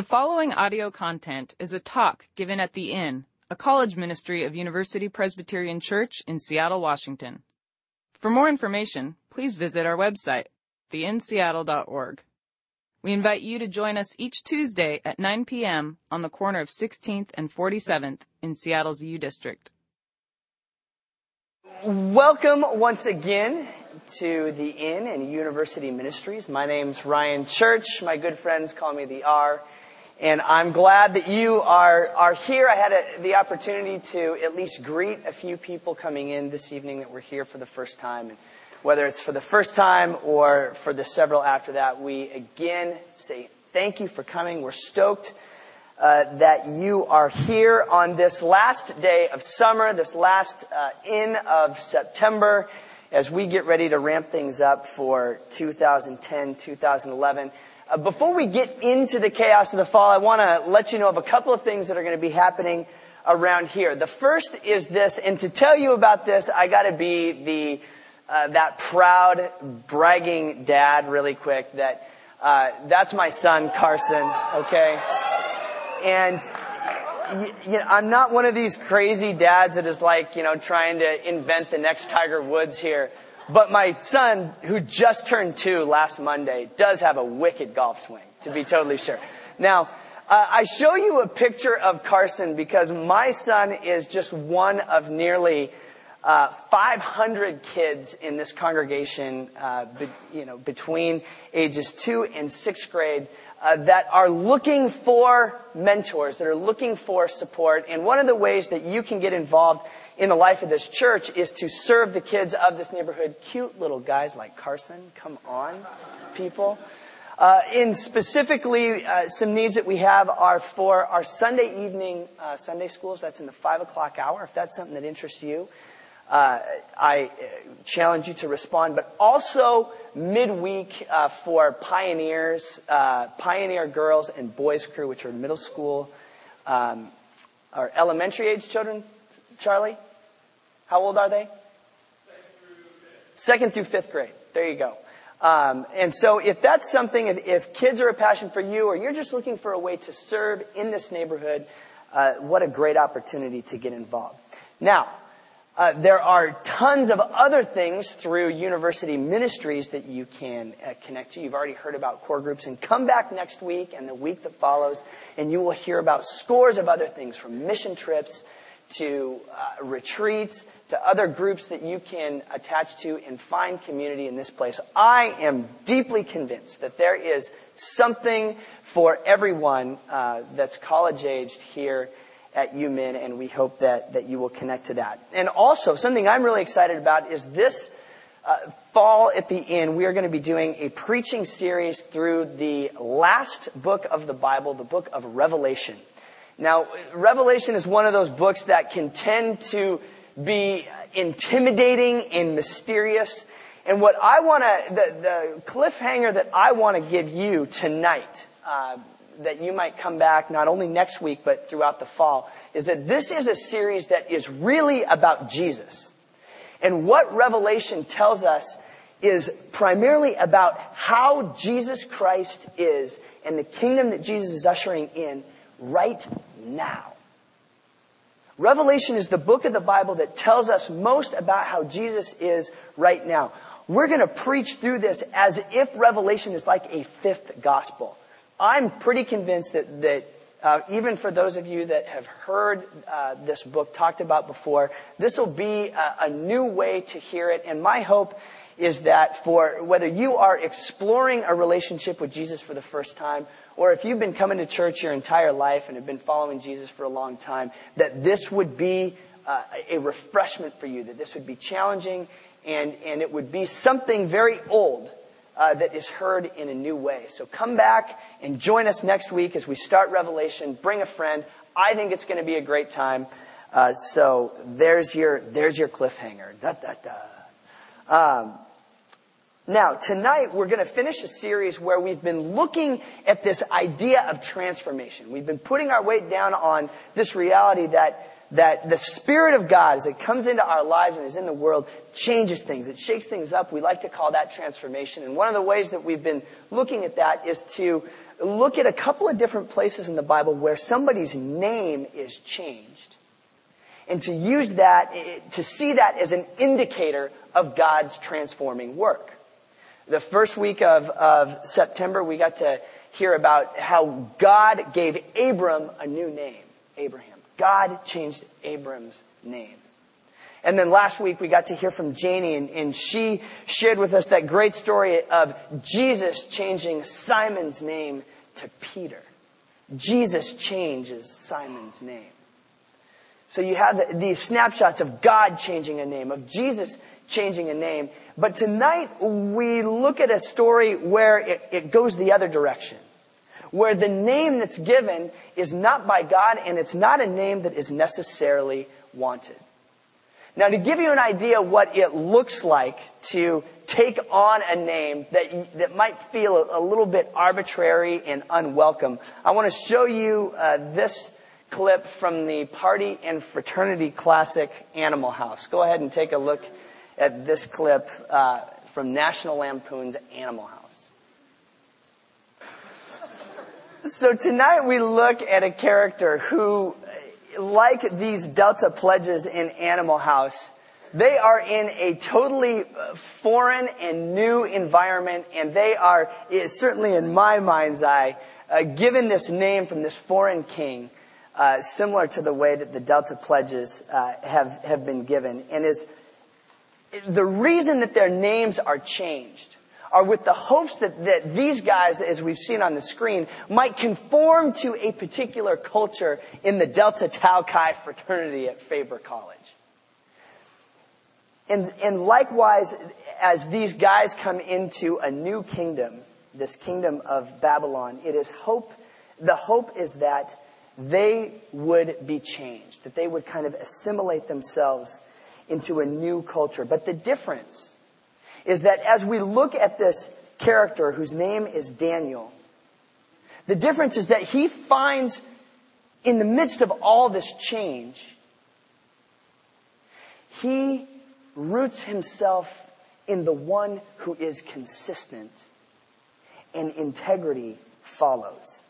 The following audio content is a talk given at The Inn, a college ministry of University Presbyterian Church in Seattle, Washington. For more information, please visit our website, theinnseattle.org. We invite you to join us each Tuesday at 9 p.m. on the corner of 16th and 47th in Seattle's U District. Welcome once again to the Inn and University Ministries. My name's Ryan Church. My good friends call me the R. And I'm glad that you are, are here. I had a, the opportunity to at least greet a few people coming in this evening that were here for the first time. And whether it's for the first time or for the several after that, we again say thank you for coming. We're stoked uh, that you are here on this last day of summer, this last uh, in of September, as we get ready to ramp things up for 2010, 2011. Uh, before we get into the chaos of the fall, I want to let you know of a couple of things that are going to be happening around here. The first is this, and to tell you about this, I got to be the uh, that proud, bragging dad really quick. That uh, that's my son Carson. Okay, and you know, I'm not one of these crazy dads that is like you know trying to invent the next Tiger Woods here. But my son, who just turned two last Monday, does have a wicked golf swing, to be totally sure. Now, uh, I show you a picture of Carson because my son is just one of nearly uh, 500 kids in this congregation, uh, be, you know, between ages two and sixth grade, uh, that are looking for mentors, that are looking for support. And one of the ways that you can get involved in the life of this church is to serve the kids of this neighborhood. Cute little guys like Carson. Come on, people. Uh, in specifically, uh, some needs that we have are for our Sunday evening uh, Sunday schools. That's in the five o'clock hour. If that's something that interests you, uh, I uh, challenge you to respond. But also midweek uh, for pioneers, pioneer girls and boys crew, which are middle school, um, or elementary age children. Charlie. How old are they? Second through fifth grade. There you go. Um, and so if that's something, if, if, kids are a passion for you or you're just looking for a way to serve in this neighborhood, uh, what a great opportunity to get involved. Now, uh, there are tons of other things through university ministries that you can uh, connect to. You've already heard about core groups and come back next week and the week that follows and you will hear about scores of other things from mission trips to uh, retreats to other groups that you can attach to and find community in this place. I am deeply convinced that there is something for everyone uh, that's college aged here at UMin, and we hope that, that you will connect to that. And also, something I'm really excited about is this uh, fall at the Inn, we are going to be doing a preaching series through the last book of the Bible, the book of Revelation. Now, Revelation is one of those books that can tend to be intimidating and mysterious. And what I want to, the, the, cliffhanger that I want to give you tonight, uh, that you might come back not only next week but throughout the fall, is that this is a series that is really about Jesus. And what Revelation tells us is primarily about how Jesus Christ is and the kingdom that Jesus is ushering in right now. Revelation is the book of the Bible that tells us most about how Jesus is right now. We're going to preach through this as if Revelation is like a fifth gospel. I'm pretty convinced that, that uh, even for those of you that have heard uh, this book talked about before, this will be a, a new way to hear it. And my hope is that for whether you are exploring a relationship with Jesus for the first time or if you've been coming to church your entire life and have been following Jesus for a long time, that this would be uh, a refreshment for you, that this would be challenging and, and it would be something very old uh, that is heard in a new way. So come back and join us next week as we start Revelation. Bring a friend. I think it's going to be a great time. Uh, so there's your there's your cliffhanger. Da, da, da. Um, now, tonight we're going to finish a series where we've been looking at this idea of transformation. We've been putting our weight down on this reality that, that the Spirit of God, as it comes into our lives and is in the world, changes things. It shakes things up. We like to call that transformation. And one of the ways that we've been looking at that is to look at a couple of different places in the Bible where somebody's name is changed. And to use that, eh, to see that as an indicator of God's transforming work. The first week of, of September, we got to hear about how God gave Abram a new name, Abraham. God changed Abram's name. And then last week we got to hear from Janie and, and, she shared with us that great story of Jesus changing Simon's name to Peter. Jesus changes Simon's name. So you have these snapshots of God changing a name, of Jesus changing a name. But tonight we look at a story where it, it goes the other direction. Where the name that's given is not by God and it's not a name that is necessarily wanted. Now, to give you an idea what it looks like to take on a name that, that might feel a, little bit arbitrary and unwelcome, I want to show you uh, this clip from the Party and Fraternity Classic Animal House. Go ahead and take a look at this clip uh, from National Lampoon's Animal House. So tonight we look at a character who like these Delta pledges in Animal House, they are in a totally uh, foreign and new environment, and they are, certainly in my mind's eye, uh, given this name from this foreign king, uh, similar to the way that the Delta pledges uh, have have been given, and is the reason that their names are changed are with the hopes that, that these guys, as we've seen on the screen, might conform to a particular culture in the Delta Tau Chi fraternity at Faber College. And, and likewise, as these guys come into a new kingdom, this kingdom of Babylon, it is hope, the hope is that they would be changed, that they would kind of assimilate themselves into a new culture. But the difference is that as we look at this character whose name is Daniel, the difference is that he finds in the midst of all this change, he roots himself in the one who is consistent and integrity follows.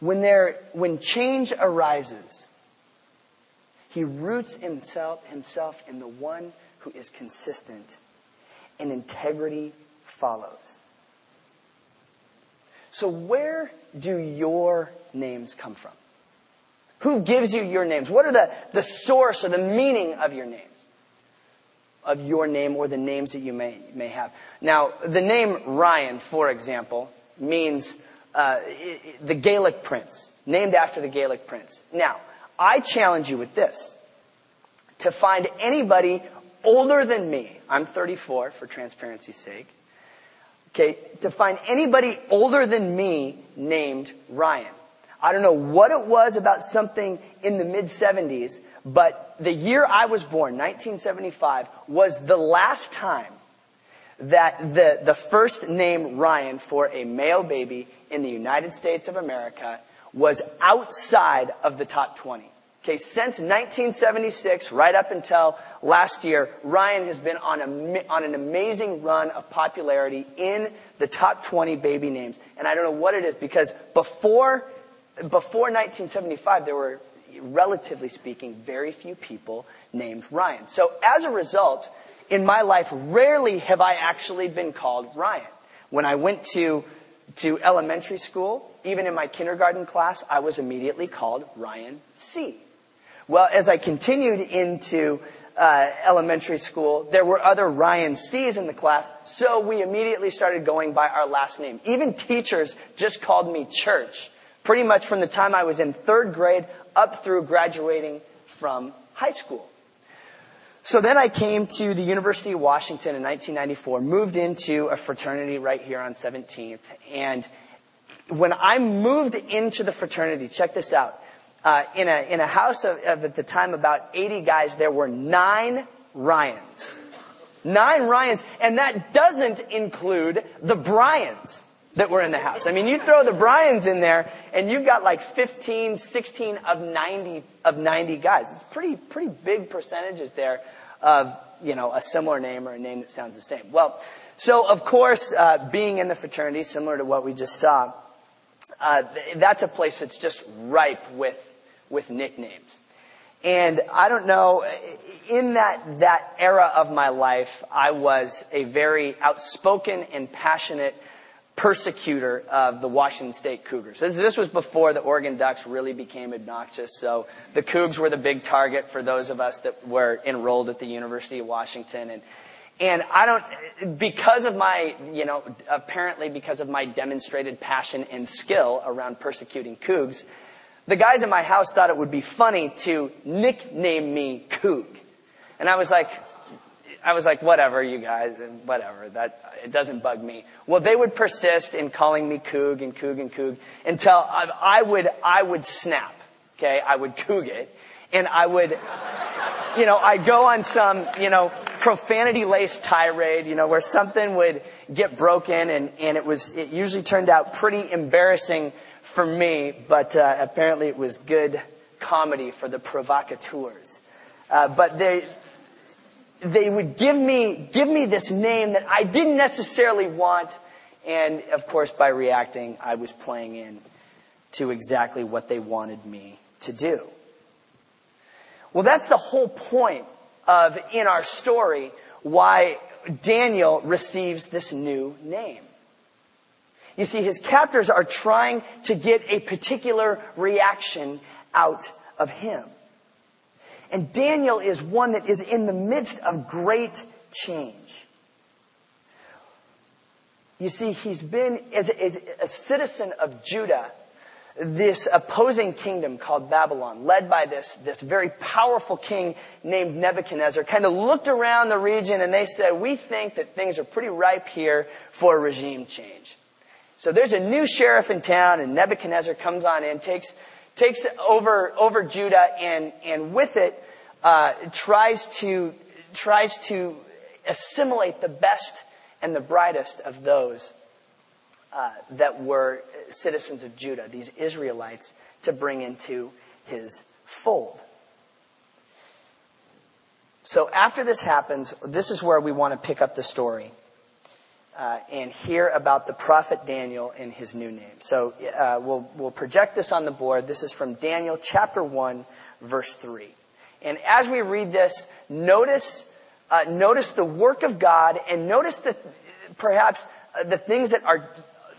When there, when change arises, he roots himself, himself in the one who is consistent, and integrity follows. So, where do your names come from? Who gives you your names? What are the, the source or the meaning of your names? Of your name or the names that you may, may have. Now, the name Ryan, for example, means uh, the Gaelic prince, named after the Gaelic prince. Now, I challenge you with this to find anybody older than me, I'm 34 for transparency's sake, okay, to find anybody older than me named Ryan. I don't know what it was about something in the mid 70s, but the year I was born, 1975, was the last time that the, the first name Ryan for a male baby in the United States of America was outside of the top 20. Okay, since 1976, right up until last year, Ryan has been on, a, on an amazing run of popularity in the top 20 baby names. And I don't know what it is because before, before 1975, there were, relatively speaking, very few people named Ryan. So as a result, in my life, rarely have I actually been called Ryan. When I went to, to elementary school, even in my kindergarten class, I was immediately called Ryan C. Well, as I continued into uh, elementary school, there were other Ryan C's in the class, so we immediately started going by our last name. Even teachers just called me Church, pretty much from the time I was in third grade up through graduating from high school. So then I came to the University of Washington in 1994, moved into a fraternity right here on 17th, and when I moved into the fraternity, check this out, uh, in, a, in a house of, of, at the time about 80 guys, there were nine Ryans. Nine Ryans, and that doesn't include the Bryans that were in the house. I mean, you throw the Bryans in there, and you've got like 15, 16 of 90, of 90 guys. It's pretty, pretty big percentages there of, you know, a similar name or a name that sounds the same. Well, So, of course, uh, being in the fraternity, similar to what we just saw, uh, that's a place that's just ripe with, with nicknames. And I don't know, in that, that era of my life, I was a very outspoken and passionate persecutor of the Washington State Cougars. This, was before the Oregon Ducks really became obnoxious. So the Cougs were the big target for those of us that were enrolled at the University of Washington. And, and I don't, because of my, you know, apparently because of my demonstrated passion and skill around persecuting Cougs, the guys in my house thought it would be funny to nickname me Coug. And I was like, I was like, whatever, you guys, and whatever. That it doesn't bug me. Well, they would persist in calling me Coug and Coug and Coug until I, I would I would snap. Okay, I would Coug it, and I would, you know, I go on some you know profanity laced tirade, you know, where something would get broken, and and it was it usually turned out pretty embarrassing for me, but uh, apparently it was good comedy for the provocateurs. Uh, but they they would give me, give me this name that I didn't necessarily want. And of course, by reacting, I was playing in to exactly what they wanted me to do. Well, that's the whole point of, in our story, why Daniel receives this new name. You see, his captors are trying to get a particular reaction out of him. And Daniel is one that is in the midst of great change. You see, he's been, as a, as a citizen of Judah, this opposing kingdom called Babylon, led by this, this very powerful king named Nebuchadnezzar, kind of looked around the region and they said, we think that things are pretty ripe here for regime change. So there's a new sheriff in town and Nebuchadnezzar comes on in, takes, takes over, over Judah and, and with it, uh, tries to, tries to assimilate the best and the brightest of those uh, that were citizens of Judah, these Israelites, to bring into his fold. So after this happens, this is where we want to pick up the story uh, and hear about the prophet Daniel and his new name. So uh, we'll, we'll project this on the board. This is from Daniel chapter 1, verse 3. And as we read this, notice, uh, notice the work of God and notice the, perhaps uh, the things that are,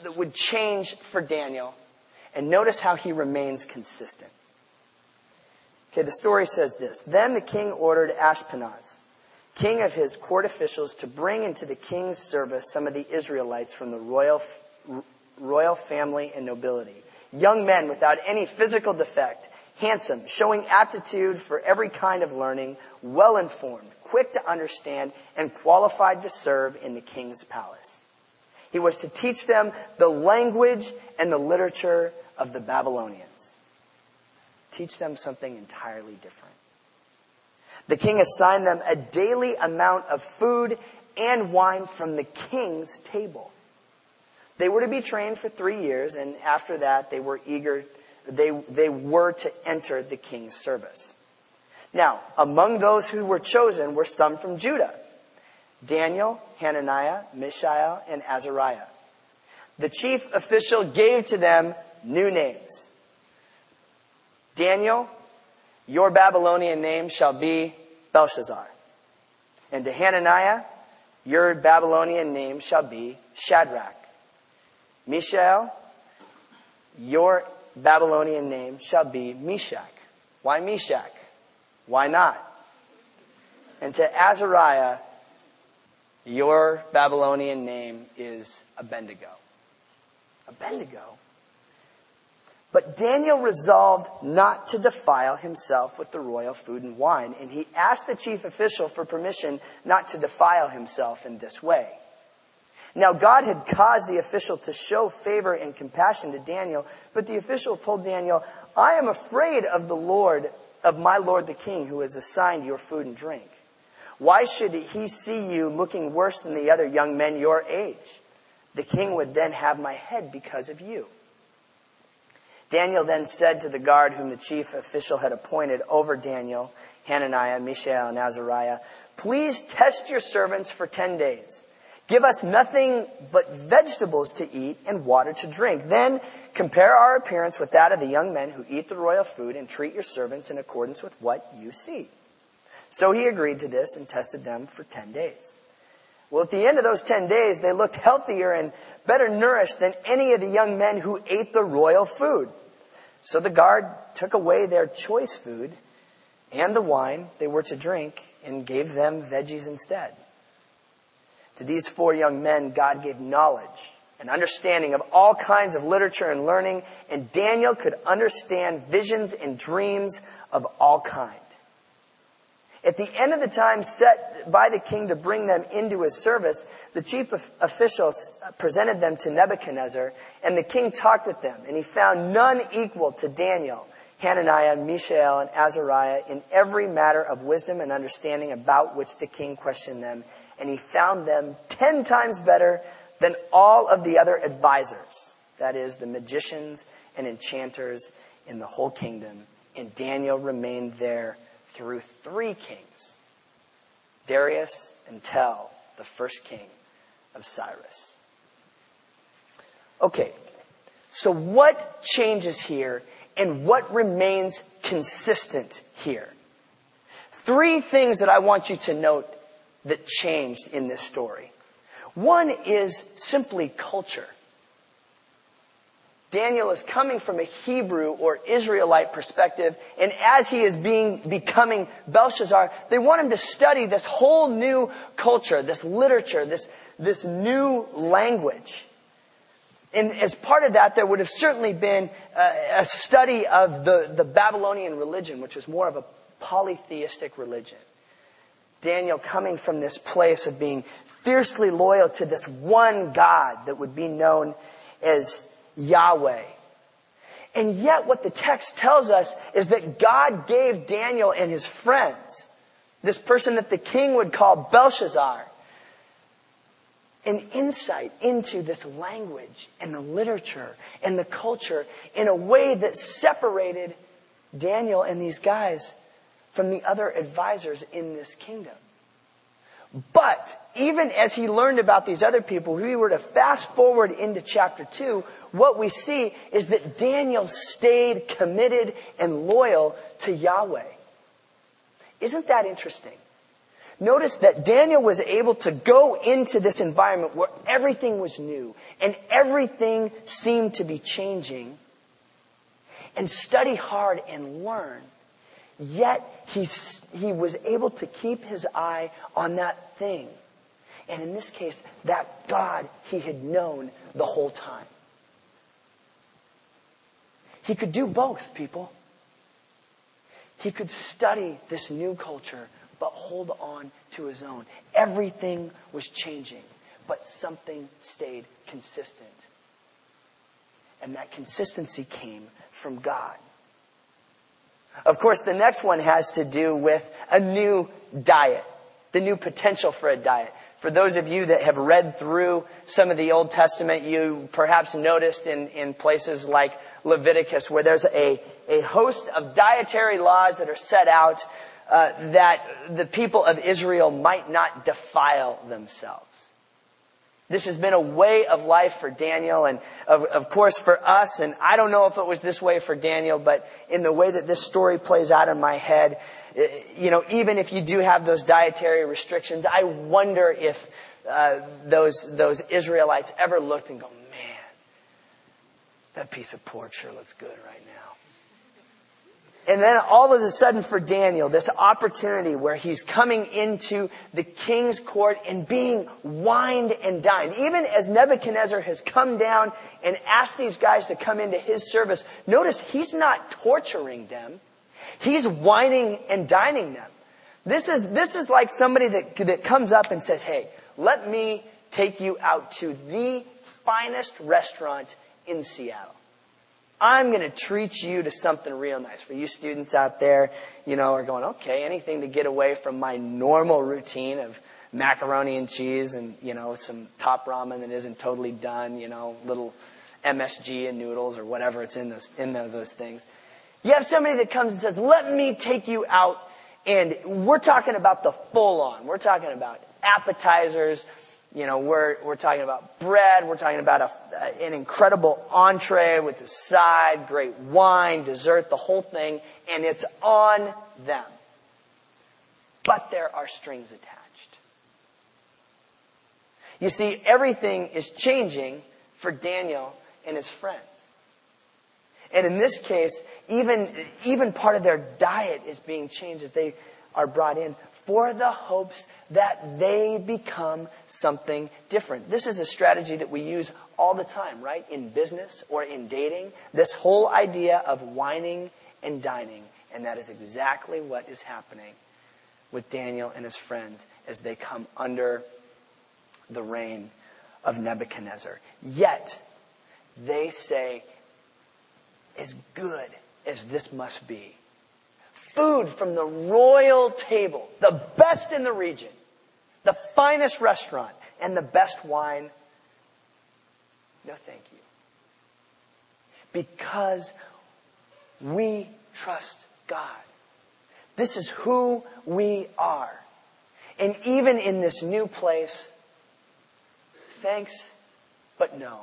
that would change for Daniel. And notice how he remains consistent. Okay, the story says this. Then the king ordered Ashpenaz, king of his court officials, to bring into the king's service some of the Israelites from the royal, royal family and nobility, young men without any physical defect handsome, showing aptitude for every kind of learning, well informed, quick to understand, and qualified to serve in the king's palace. He was to teach them the language and the literature of the Babylonians. Teach them something entirely different. The king assigned them a daily amount of food and wine from the king's table. They were to be trained for three years, and after that, they were eager they, they were to enter the king's service. Now, among those who were chosen were some from Judah Daniel, Hananiah, Mishael, and Azariah. The chief official gave to them new names. Daniel, your Babylonian name shall be Belshazzar. And to Hananiah, your Babylonian name shall be Shadrach. Mishael, your Babylonian name shall be Meshach. Why Meshach? Why not? And to Azariah, your Babylonian name is Abednego. Abednego. But Daniel resolved not to defile himself with the royal food and wine, and he asked the chief official for permission not to defile himself in this way. Now, God had caused the official to show favor and compassion to Daniel, but the official told Daniel, I am afraid of the Lord, of my Lord the king, who has assigned your food and drink. Why should he see you looking worse than the other young men your age? The king would then have my head because of you. Daniel then said to the guard whom the chief official had appointed over Daniel, Hananiah, Mishael, and Azariah, Please test your servants for ten days Give us nothing but vegetables to eat and water to drink. Then compare our appearance with that of the young men who eat the royal food and treat your servants in accordance with what you see. So he agreed to this and tested them for 10 days. Well, at the end of those 10 days, they looked healthier and better nourished than any of the young men who ate the royal food. So the guard took away their choice food and the wine they were to drink and gave them veggies instead. To these four young men, God gave knowledge and understanding of all kinds of literature and learning, and Daniel could understand visions and dreams of all kinds. At the end of the time set by the king to bring them into his service, the chief officials presented them to Nebuchadnezzar, and the king talked with them, and he found none equal to Daniel, Hananiah, Mishael, and Azariah in every matter of wisdom and understanding about which the king questioned them, and he found them ten times better than all of the other advisors, that is, the magicians and enchanters in the whole kingdom. And Daniel remained there through three kings Darius until the first king of Cyrus. Okay, so what changes here and what remains consistent here? Three things that I want you to note that changed in this story. One is simply culture. Daniel is coming from a Hebrew or Israelite perspective, and as he is being, becoming Belshazzar, they want him to study this whole new culture, this literature, this, this new language. And as part of that, there would have certainly been a, study of the, the Babylonian religion, which was more of a polytheistic religion. Daniel coming from this place of being fiercely loyal to this one God that would be known as Yahweh. And yet what the text tells us is that God gave Daniel and his friends, this person that the king would call Belshazzar, an insight into this language and the literature and the culture in a way that separated Daniel and these guys from the other advisors in this kingdom. But even as he learned about these other people, if we were to fast forward into chapter 2, what we see is that Daniel stayed committed and loyal to Yahweh. Isn't that interesting? Notice that Daniel was able to go into this environment where everything was new and everything seemed to be changing and study hard and learn. Yet he, he was able to keep his eye on that thing. And in this case, that God he had known the whole time. He could do both, people. He could study this new culture, but hold on to his own. Everything was changing, but something stayed consistent. And that consistency came from God. Of course, the next one has to do with a new diet, the new potential for a diet. For those of you that have read through some of the Old Testament, you perhaps noticed in, in places like Leviticus where there's a, a host of dietary laws that are set out uh, that the people of Israel might not defile themselves. This has been a way of life for Daniel and of, of course for us. And I don't know if it was this way for Daniel, but in the way that this story plays out in my head, Eh, you know, even if you do have those dietary restrictions, I wonder if uh, those those Israelites ever looked and go, man, that piece of pork sure looks good right now. And then all of a sudden for Daniel, this opportunity where he's coming into the king's court and being wined and dined. Even as Nebuchadnezzar has come down and asked these guys to come into his service, notice he's not torturing them. He's wining and dining them. This is, this is like somebody that, that comes up and says, hey, let me take you out to the finest restaurant in Seattle. I'm going to treat you to something real nice. For you students out there, you know, are going, okay, anything to get away from my normal routine of macaroni and cheese and, you know, some top ramen that isn't totally done, you know, little MSG and noodles or whatever it's in those, in those things. You have somebody that comes and says, let me take you out and we're talking about the full on. We're talking about appetizers, You know, we're, we're talking about bread, we're talking about a, an incredible entree with a side, great wine, dessert, the whole thing, and it's on them. But there are strings attached. You see, everything is changing for Daniel and his friends. And in this case, even, even part of their diet is being changed as they are brought in for the hopes that they become something different. This is a strategy that we use all the time, right? In business or in dating. This whole idea of wining and dining. And that is exactly what is happening with Daniel and his friends as they come under the reign of Nebuchadnezzar. Yet, they say, as good as this must be, food from the royal table, the best in the region, the finest restaurant, and the best wine. No, thank you. Because we trust God. This is who we are. And even in this new place, thanks, but no.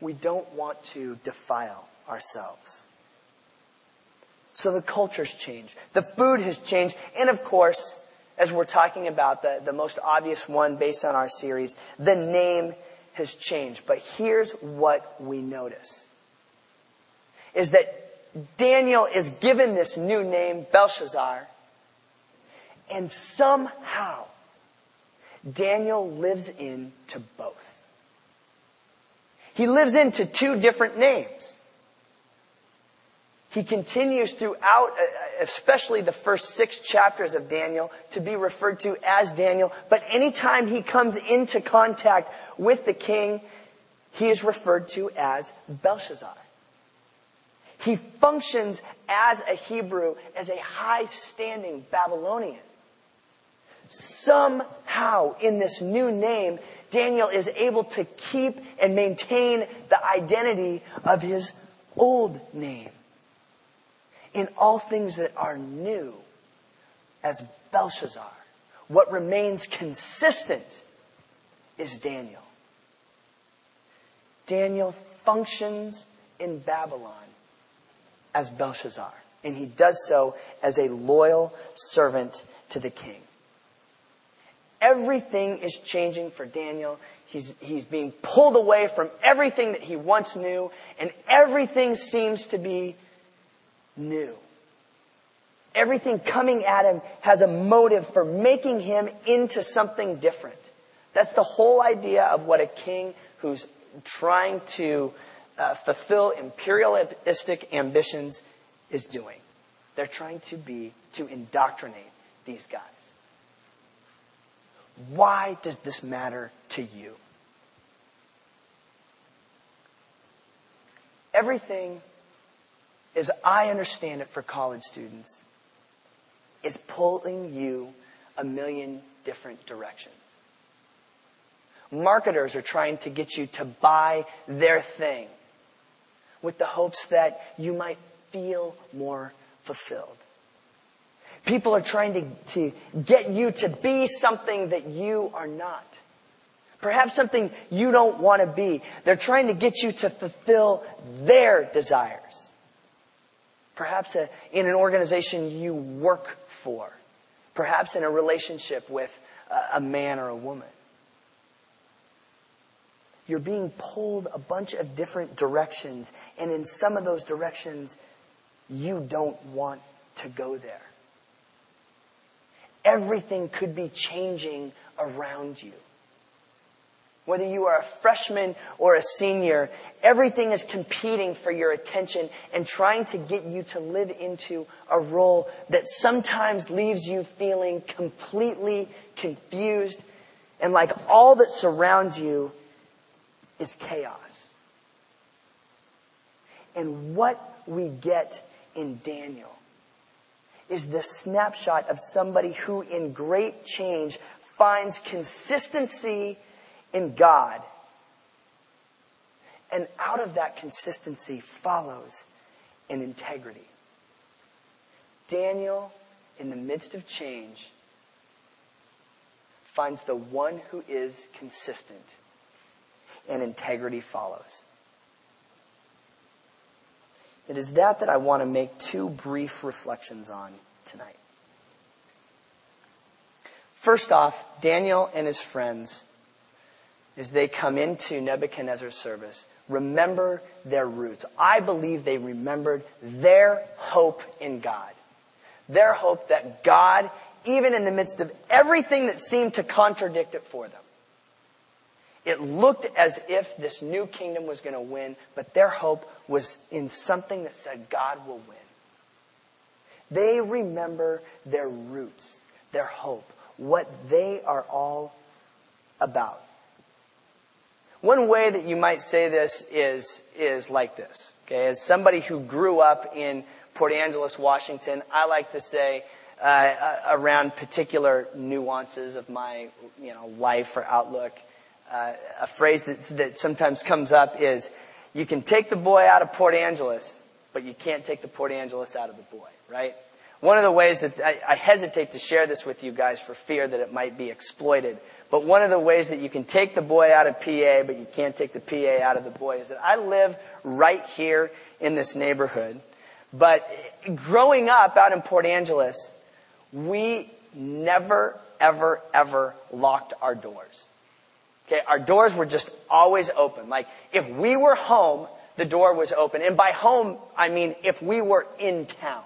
We don't want to defile ourselves. So the culture's changed. The food has changed. And of course, as we're talking about the, the most obvious one based on our series, the name has changed. But here's what we notice. Is that Daniel is given this new name, Belshazzar, and somehow Daniel lives into both. He lives into two different names. He continues throughout, uh, especially the first six chapters of Daniel, to be referred to as Daniel. But anytime he comes into contact with the king, he is referred to as Belshazzar. He functions as a Hebrew, as a high standing Babylonian. Somehow, in this new name, Daniel is able to keep and maintain the identity of his old name in all things that are new as Belshazzar. What remains consistent is Daniel. Daniel functions in Babylon as Belshazzar, and he does so as a loyal servant to the king. Everything is changing for Daniel. He's, he's being pulled away from everything that he once knew, and everything seems to be new. Everything coming at him has a motive for making him into something different. That's the whole idea of what a king who's trying to uh, fulfill imperialistic ambitions is doing. They're trying to be, to indoctrinate these guys. Why does this matter to you? Everything as I understand it for college students, is pulling you a million different directions. Marketers are trying to get you to buy their thing with the hopes that you might feel more fulfilled. People are trying to, to get you to be something that you are not. Perhaps something you don't want to be. They're trying to get you to fulfill their desires perhaps a, in an organization you work for, perhaps in a relationship with a, a man or a woman. You're being pulled a bunch of different directions, and in some of those directions, you don't want to go there. Everything could be changing around you. Whether you are a freshman or a senior, everything is competing for your attention and trying to get you to live into a role that sometimes leaves you feeling completely confused and like all that surrounds you is chaos. And what we get in Daniel is the snapshot of somebody who in great change finds consistency in God. And out of that consistency follows an integrity. Daniel, in the midst of change, finds the one who is consistent, and integrity follows. It is that that I want to make two brief reflections on tonight. First off, Daniel and his friends, as they come into Nebuchadnezzar's service, remember their roots. I believe they remembered their hope in God. Their hope that God, even in the midst of everything that seemed to contradict it for them, it looked as if this new kingdom was going to win, but their hope was in something that said God will win. They remember their roots, their hope what they are all about. One way that you might say this is, is like this. Okay, as somebody who grew up in Port Angeles, Washington, I like to say uh, around particular nuances of my you know life or outlook. Uh, a phrase that, that sometimes comes up is, "You can take the boy out of Port Angeles, but you can't take the Port Angeles out of the boy." Right? One of the ways that I, I, hesitate to share this with you guys for fear that it might be exploited, but one of the ways that you can take the boy out of PA, but you can't take the PA out of the boy is that I live right here in this neighborhood. But growing up out in Port Angeles, we never, ever, ever locked our doors. Okay, our doors were just always open. Like, if we were home, the door was open. And by home, I mean if we were in town.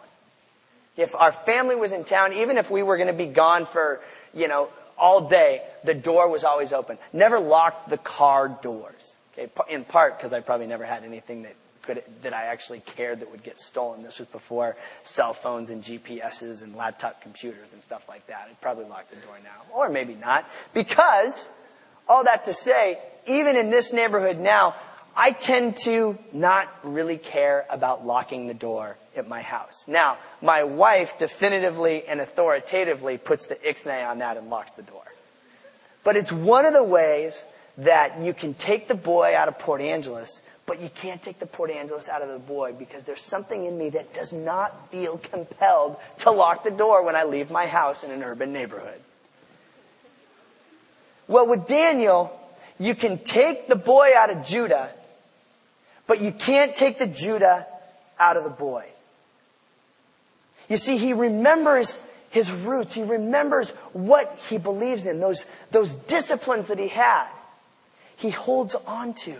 If our family was in town, even if we were going to be gone for, you know, all day, the door was always open. Never locked the car doors. Okay, in part because I probably never had anything that could that I actually cared that would get stolen. This was before cell phones and GPSs and laptop computers and stuff like that. I'd probably lock the door now, or maybe not, because all that to say, even in this neighborhood now, I tend to not really care about locking the door at my house. Now, my wife definitively and authoritatively puts the ixnay on that and locks the door. But it's one of the ways that you can take the boy out of Port Angeles, but you can't take the Port Angeles out of the boy because there's something in me that does not feel compelled to lock the door when I leave my house in an urban neighborhood. Well, with Daniel, you can take the boy out of Judah but you can't take the Judah out of the boy. You see, he remembers his roots. He remembers what he believes in, those, those disciplines that he had. He holds on to.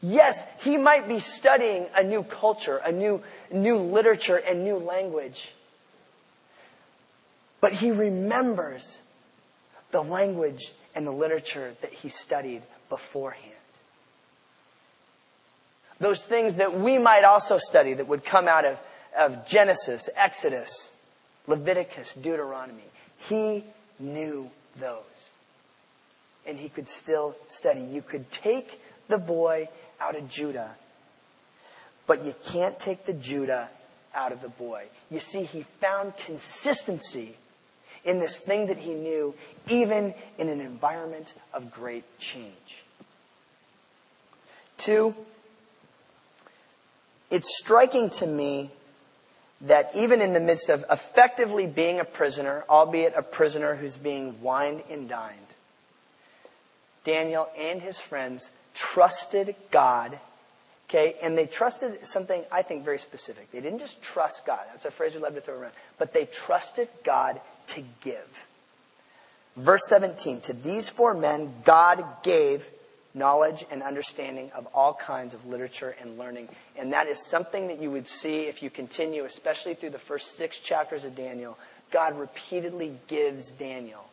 Yes, he might be studying a new culture, a new, new literature and new language. But he remembers the language and the literature that he studied beforehand. Those things that we might also study that would come out of, of Genesis, Exodus, Leviticus, Deuteronomy. He knew those. And he could still study. You could take the boy out of Judah, but you can't take the Judah out of the boy. You see, he found consistency in this thing that he knew, even in an environment of great change. Two, it's striking to me that even in the midst of effectively being a prisoner, albeit a prisoner who's being wined and dined, Daniel and his friends trusted God. Okay, and they trusted something I think very specific. They didn't just trust God. That's a phrase we love to throw around. But they trusted God to give. Verse 17, to these four men, God gave knowledge and understanding of all kinds of literature and learning. And that is something that you would see if you continue, especially through the first six chapters of Daniel. God repeatedly gives Daniel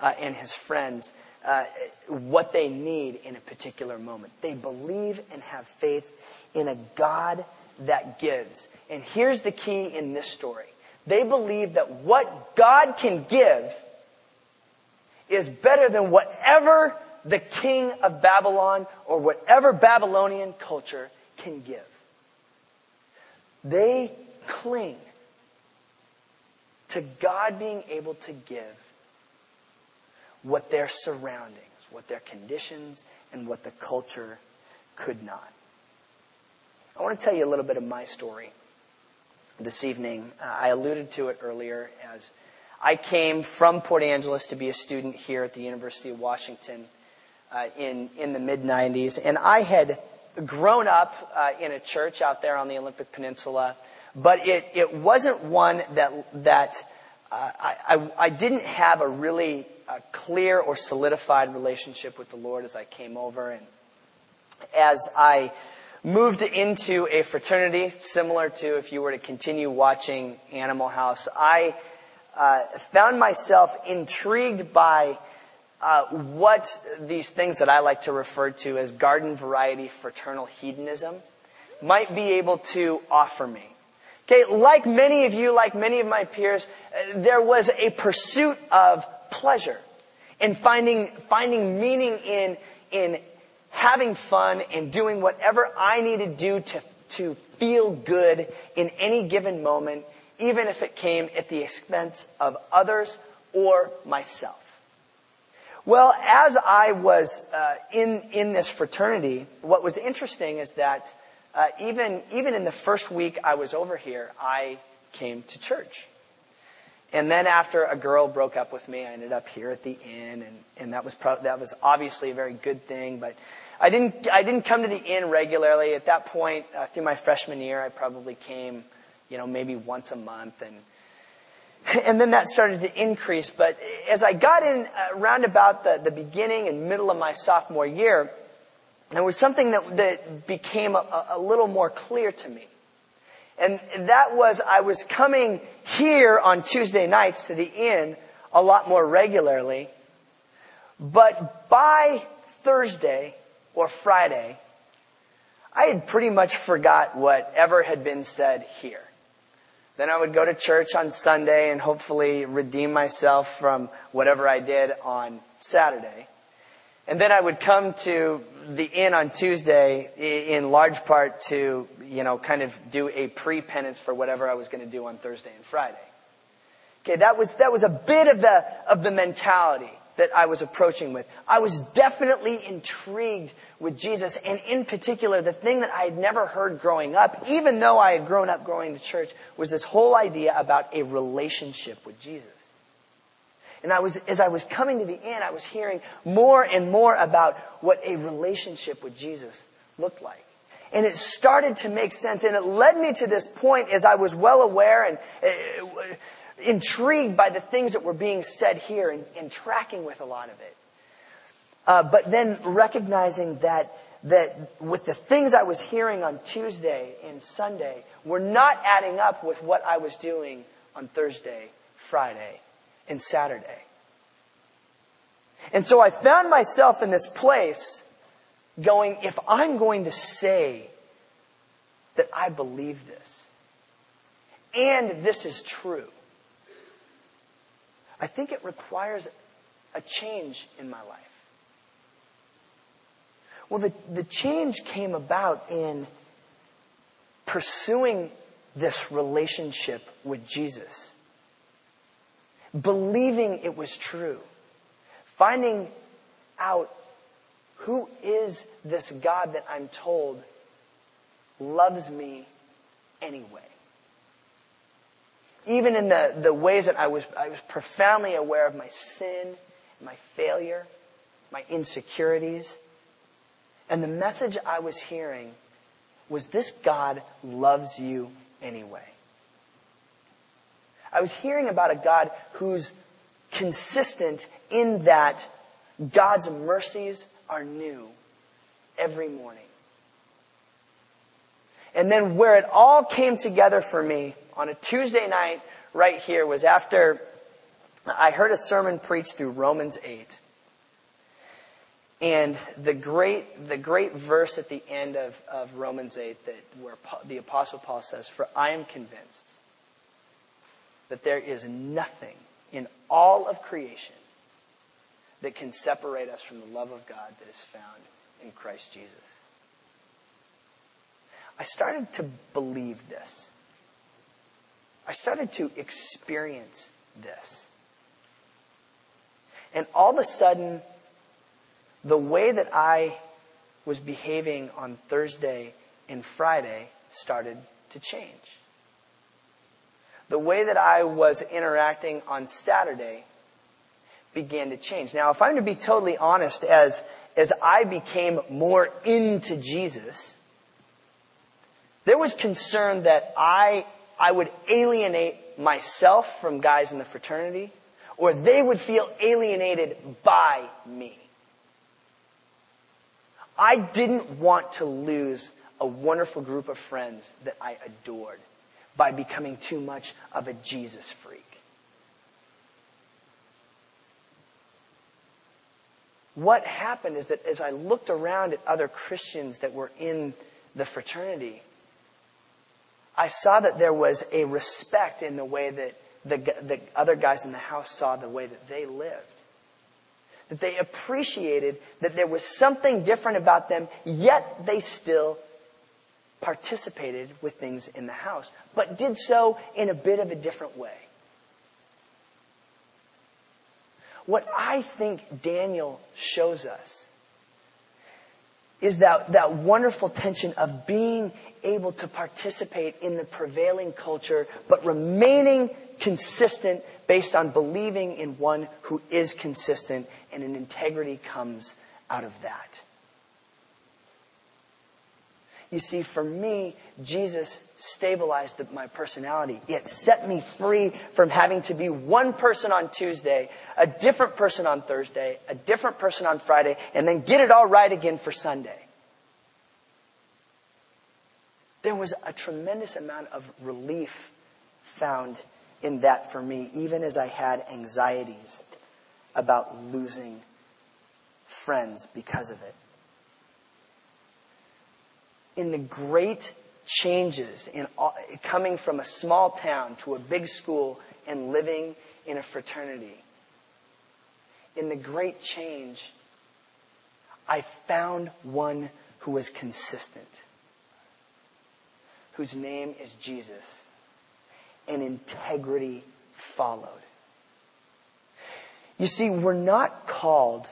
uh, and his friends uh, what they need in a particular moment. They believe and have faith in a God that gives. And here's the key in this story. They believe that what God can give is better than whatever the king of Babylon or whatever Babylonian culture can give. They cling to God being able to give what their surroundings, what their conditions, and what the culture could not. I want to tell you a little bit of my story this evening. Uh, I alluded to it earlier as I came from Port Angeles to be a student here at the University of Washington uh, in, in the mid 90s. And I had grown up uh, in a church out there on the Olympic Peninsula, but it, it wasn't one that, that uh, I, I, I, didn't have a really uh, clear or solidified relationship with the Lord as I came over. And as I moved into a fraternity similar to if you were to continue watching Animal House, I uh, found myself intrigued by uh, what these things that I like to refer to as garden variety fraternal hedonism might be able to offer me. Okay, like many of you, like many of my peers, uh, there was a pursuit of pleasure and finding, finding meaning in, in having fun and doing whatever I need to do to, to feel good in any given moment, even if it came at the expense of others or myself. Well, as I was uh, in in this fraternity, what was interesting is that uh, even even in the first week I was over here, I came to church. And then after a girl broke up with me, I ended up here at the inn, and, and that was pro- that was obviously a very good thing. But I didn't I didn't come to the inn regularly. At that point, uh, through my freshman year, I probably came, you know, maybe once a month, and and then that started to increase. But as I got in around uh, about the, the beginning and middle of my sophomore year, there was something that, that became a, a little more clear to me. And that was I was coming here on Tuesday nights to the inn a lot more regularly. But by Thursday or Friday, I had pretty much forgot whatever had been said here. Then I would go to church on Sunday and hopefully redeem myself from whatever I did on Saturday. And then I would come to the inn on Tuesday in large part to, you know, kind of do a pre-penance for whatever I was going to do on Thursday and Friday. Okay, that was, that was a bit of the, of the mentality that I was approaching with. I was definitely intrigued with Jesus, and in particular, the thing that I had never heard growing up, even though I had grown up going to church, was this whole idea about a relationship with Jesus. And I was, as I was coming to the end, I was hearing more and more about what a relationship with Jesus looked like. And it started to make sense, and it led me to this point as I was well aware and uh, intrigued by the things that were being said here and, and tracking with a lot of it. Uh, but then recognizing that that with the things I was hearing on Tuesday and Sunday were not adding up with what I was doing on Thursday, Friday, and Saturday. And so I found myself in this place going, if I'm going to say that I believe this, and this is true, I think it requires a change in my life. Well, the, the change came about in pursuing this relationship with Jesus, believing it was true, finding out who is this God that I'm told loves me anyway. Even in the, the ways that I was, I was profoundly aware of my sin, my failure, my insecurities, and the message I was hearing was this God loves you anyway. I was hearing about a God who's consistent in that God's mercies are new every morning. And then where it all came together for me on a Tuesday night right here was after I heard a sermon preached through Romans 8. And the great, the great verse at the end of, of Romans 8 that where the apostle Paul says, for I am convinced that there is nothing in all of creation that can separate us from the love of God that is found in Christ Jesus. I started to believe this. I started to experience this. And all of a sudden, the way that I was behaving on Thursday and Friday started to change. the way that I was interacting on Saturday began to change. Now, if I'm to be totally honest, as, as I became more into Jesus, there was concern that I, I would alienate myself from guys in the fraternity, or they would feel alienated by me. I didn't want to lose a wonderful group of friends that I adored by becoming too much of a Jesus freak. What happened is that as I looked around at other Christians that were in the fraternity, I saw that there was a respect in the way that the, the other guys in the house saw the way that they lived that they appreciated that there was something different about them, yet they still participated with things in the house, but did so in a bit of a different way. What I think Daniel shows us is that, that wonderful tension of being able to participate in the prevailing culture, but remaining consistent based on believing in one who is consistent, and an integrity comes out of that. You see, for me, Jesus stabilized my personality. It set me free from having to be one person on Tuesday, a different person on Thursday, a different person on Friday, and then get it all right again for Sunday. There was a tremendous amount of relief found in that for me, even as I had anxieties about losing friends because of it. In the great changes in coming from a small town to a big school and living in a fraternity, in the great change, I found one who was consistent, whose name is Jesus and integrity followed. You see, we're not called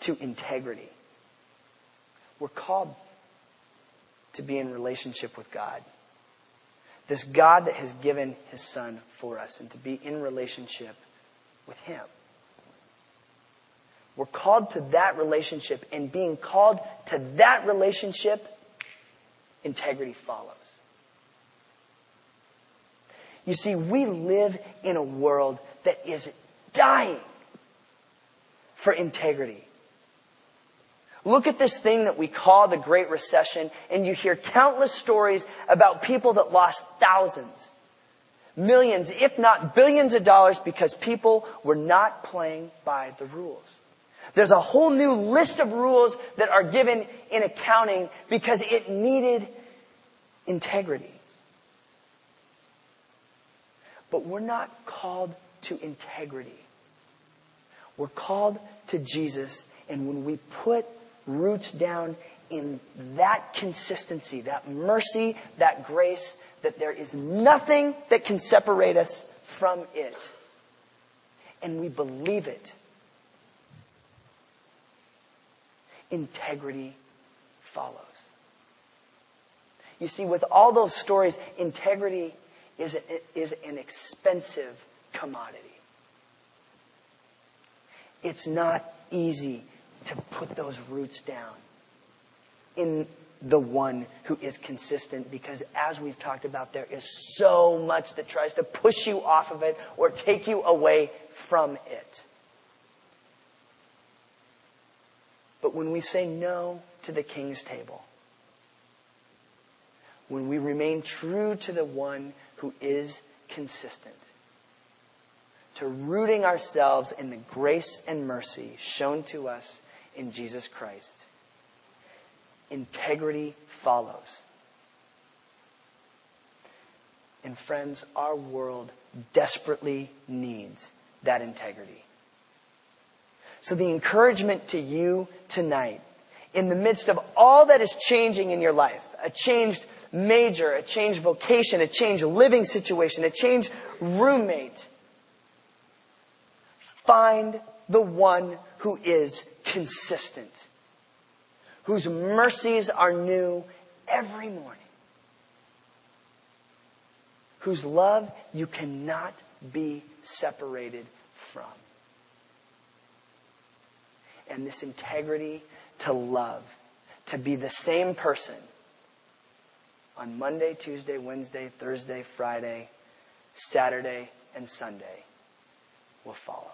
to integrity. We're called to be in relationship with God. This God that has given his son for us and to be in relationship with him. We're called to that relationship and being called to that relationship, integrity follows. You see, we live in a world that is dying for integrity. Look at this thing that we call the Great Recession, and you hear countless stories about people that lost thousands, millions, if not billions of dollars because people were not playing by the rules. There's a whole new list of rules that are given in accounting because it needed integrity. But we're not called to integrity. We're called to Jesus, and when we put roots down in that consistency, that mercy, that grace, that there is nothing that can separate us from it, and we believe it, integrity follows. You see, with all those stories, integrity is, is an expensive commodity. It's not easy to put those roots down in the one who is consistent because as we've talked about, there is so much that tries to push you off of it or take you away from it. But when we say no to the king's table, when we remain true to the one who is consistent. To rooting ourselves in the grace and mercy shown to us in Jesus Christ. Integrity follows. And friends, our world desperately needs that integrity. So the encouragement to you tonight, in the midst of all that is changing in your life, a changed major, a changed vocation, a changed living situation, a changed roommate. Find the one who is consistent, whose mercies are new every morning. whose love you cannot be separated from. And this integrity to love, to be the same person on Monday, Tuesday, Wednesday, Thursday, Friday, Saturday, and Sunday will follow.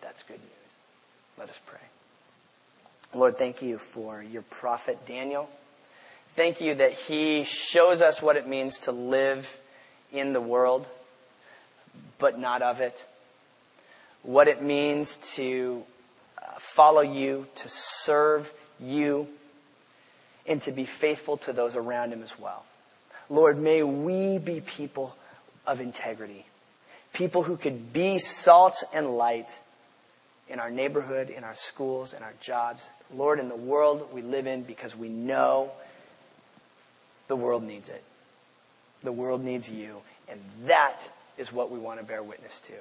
That's good news. Let us pray. Lord, thank you for your prophet Daniel. Thank you that he shows us what it means to live in the world, but not of it. What it means to uh, follow you, to serve you, and to be faithful to those around him as well. Lord, may we be people of integrity, people who could be salt and light in our neighborhood, in our schools, in our jobs. Lord, in the world we live in because we know the world needs it. The world needs you. And that is what we want to bear witness to.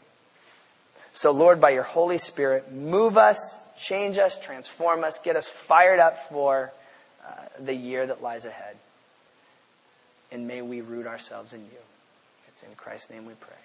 So, Lord, by your Holy Spirit, move us, change us, transform us, get us fired up for uh, the year that lies ahead. And may we root ourselves in you. It's in Christ's name we pray.